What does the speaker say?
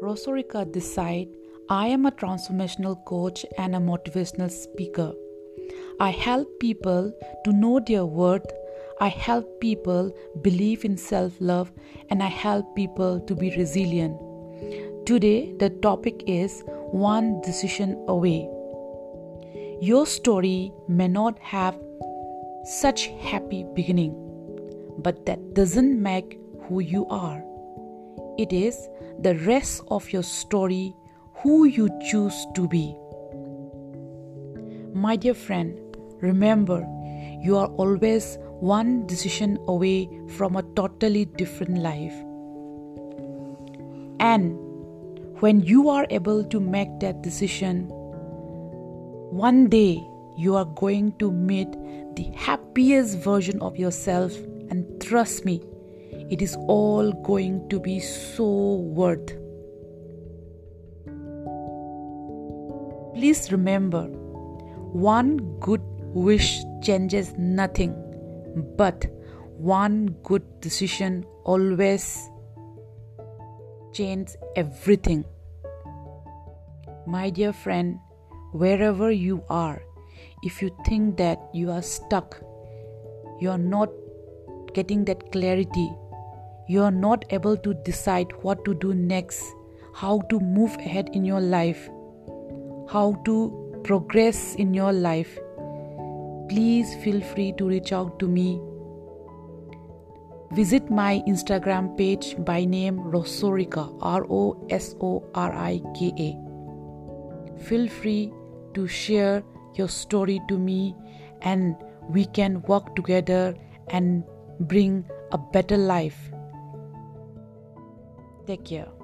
Rosorika this side. I am a transformational coach and a motivational speaker. I help people to know their worth. I help people believe in self love and I help people to be resilient. Today, the topic is one decision away. Your story may not have such happy beginning, but that doesn't make who you are. It is the rest of your story who you choose to be. My dear friend, remember you are always one decision away from a totally different life. And when you are able to make that decision, one day you are going to meet the happiest version of yourself, and trust me, it is all going to be so worth. Please remember one good wish changes nothing, but one good decision always changes everything. My dear friend, wherever you are, if you think that you are stuck, you are not getting that clarity, you are not able to decide what to do next, how to move ahead in your life, how to progress in your life, please feel free to reach out to me. Visit my Instagram page by name Rosorika, R O S O R I K A. Feel free to share your story to me and we can work together and bring a better life. Care.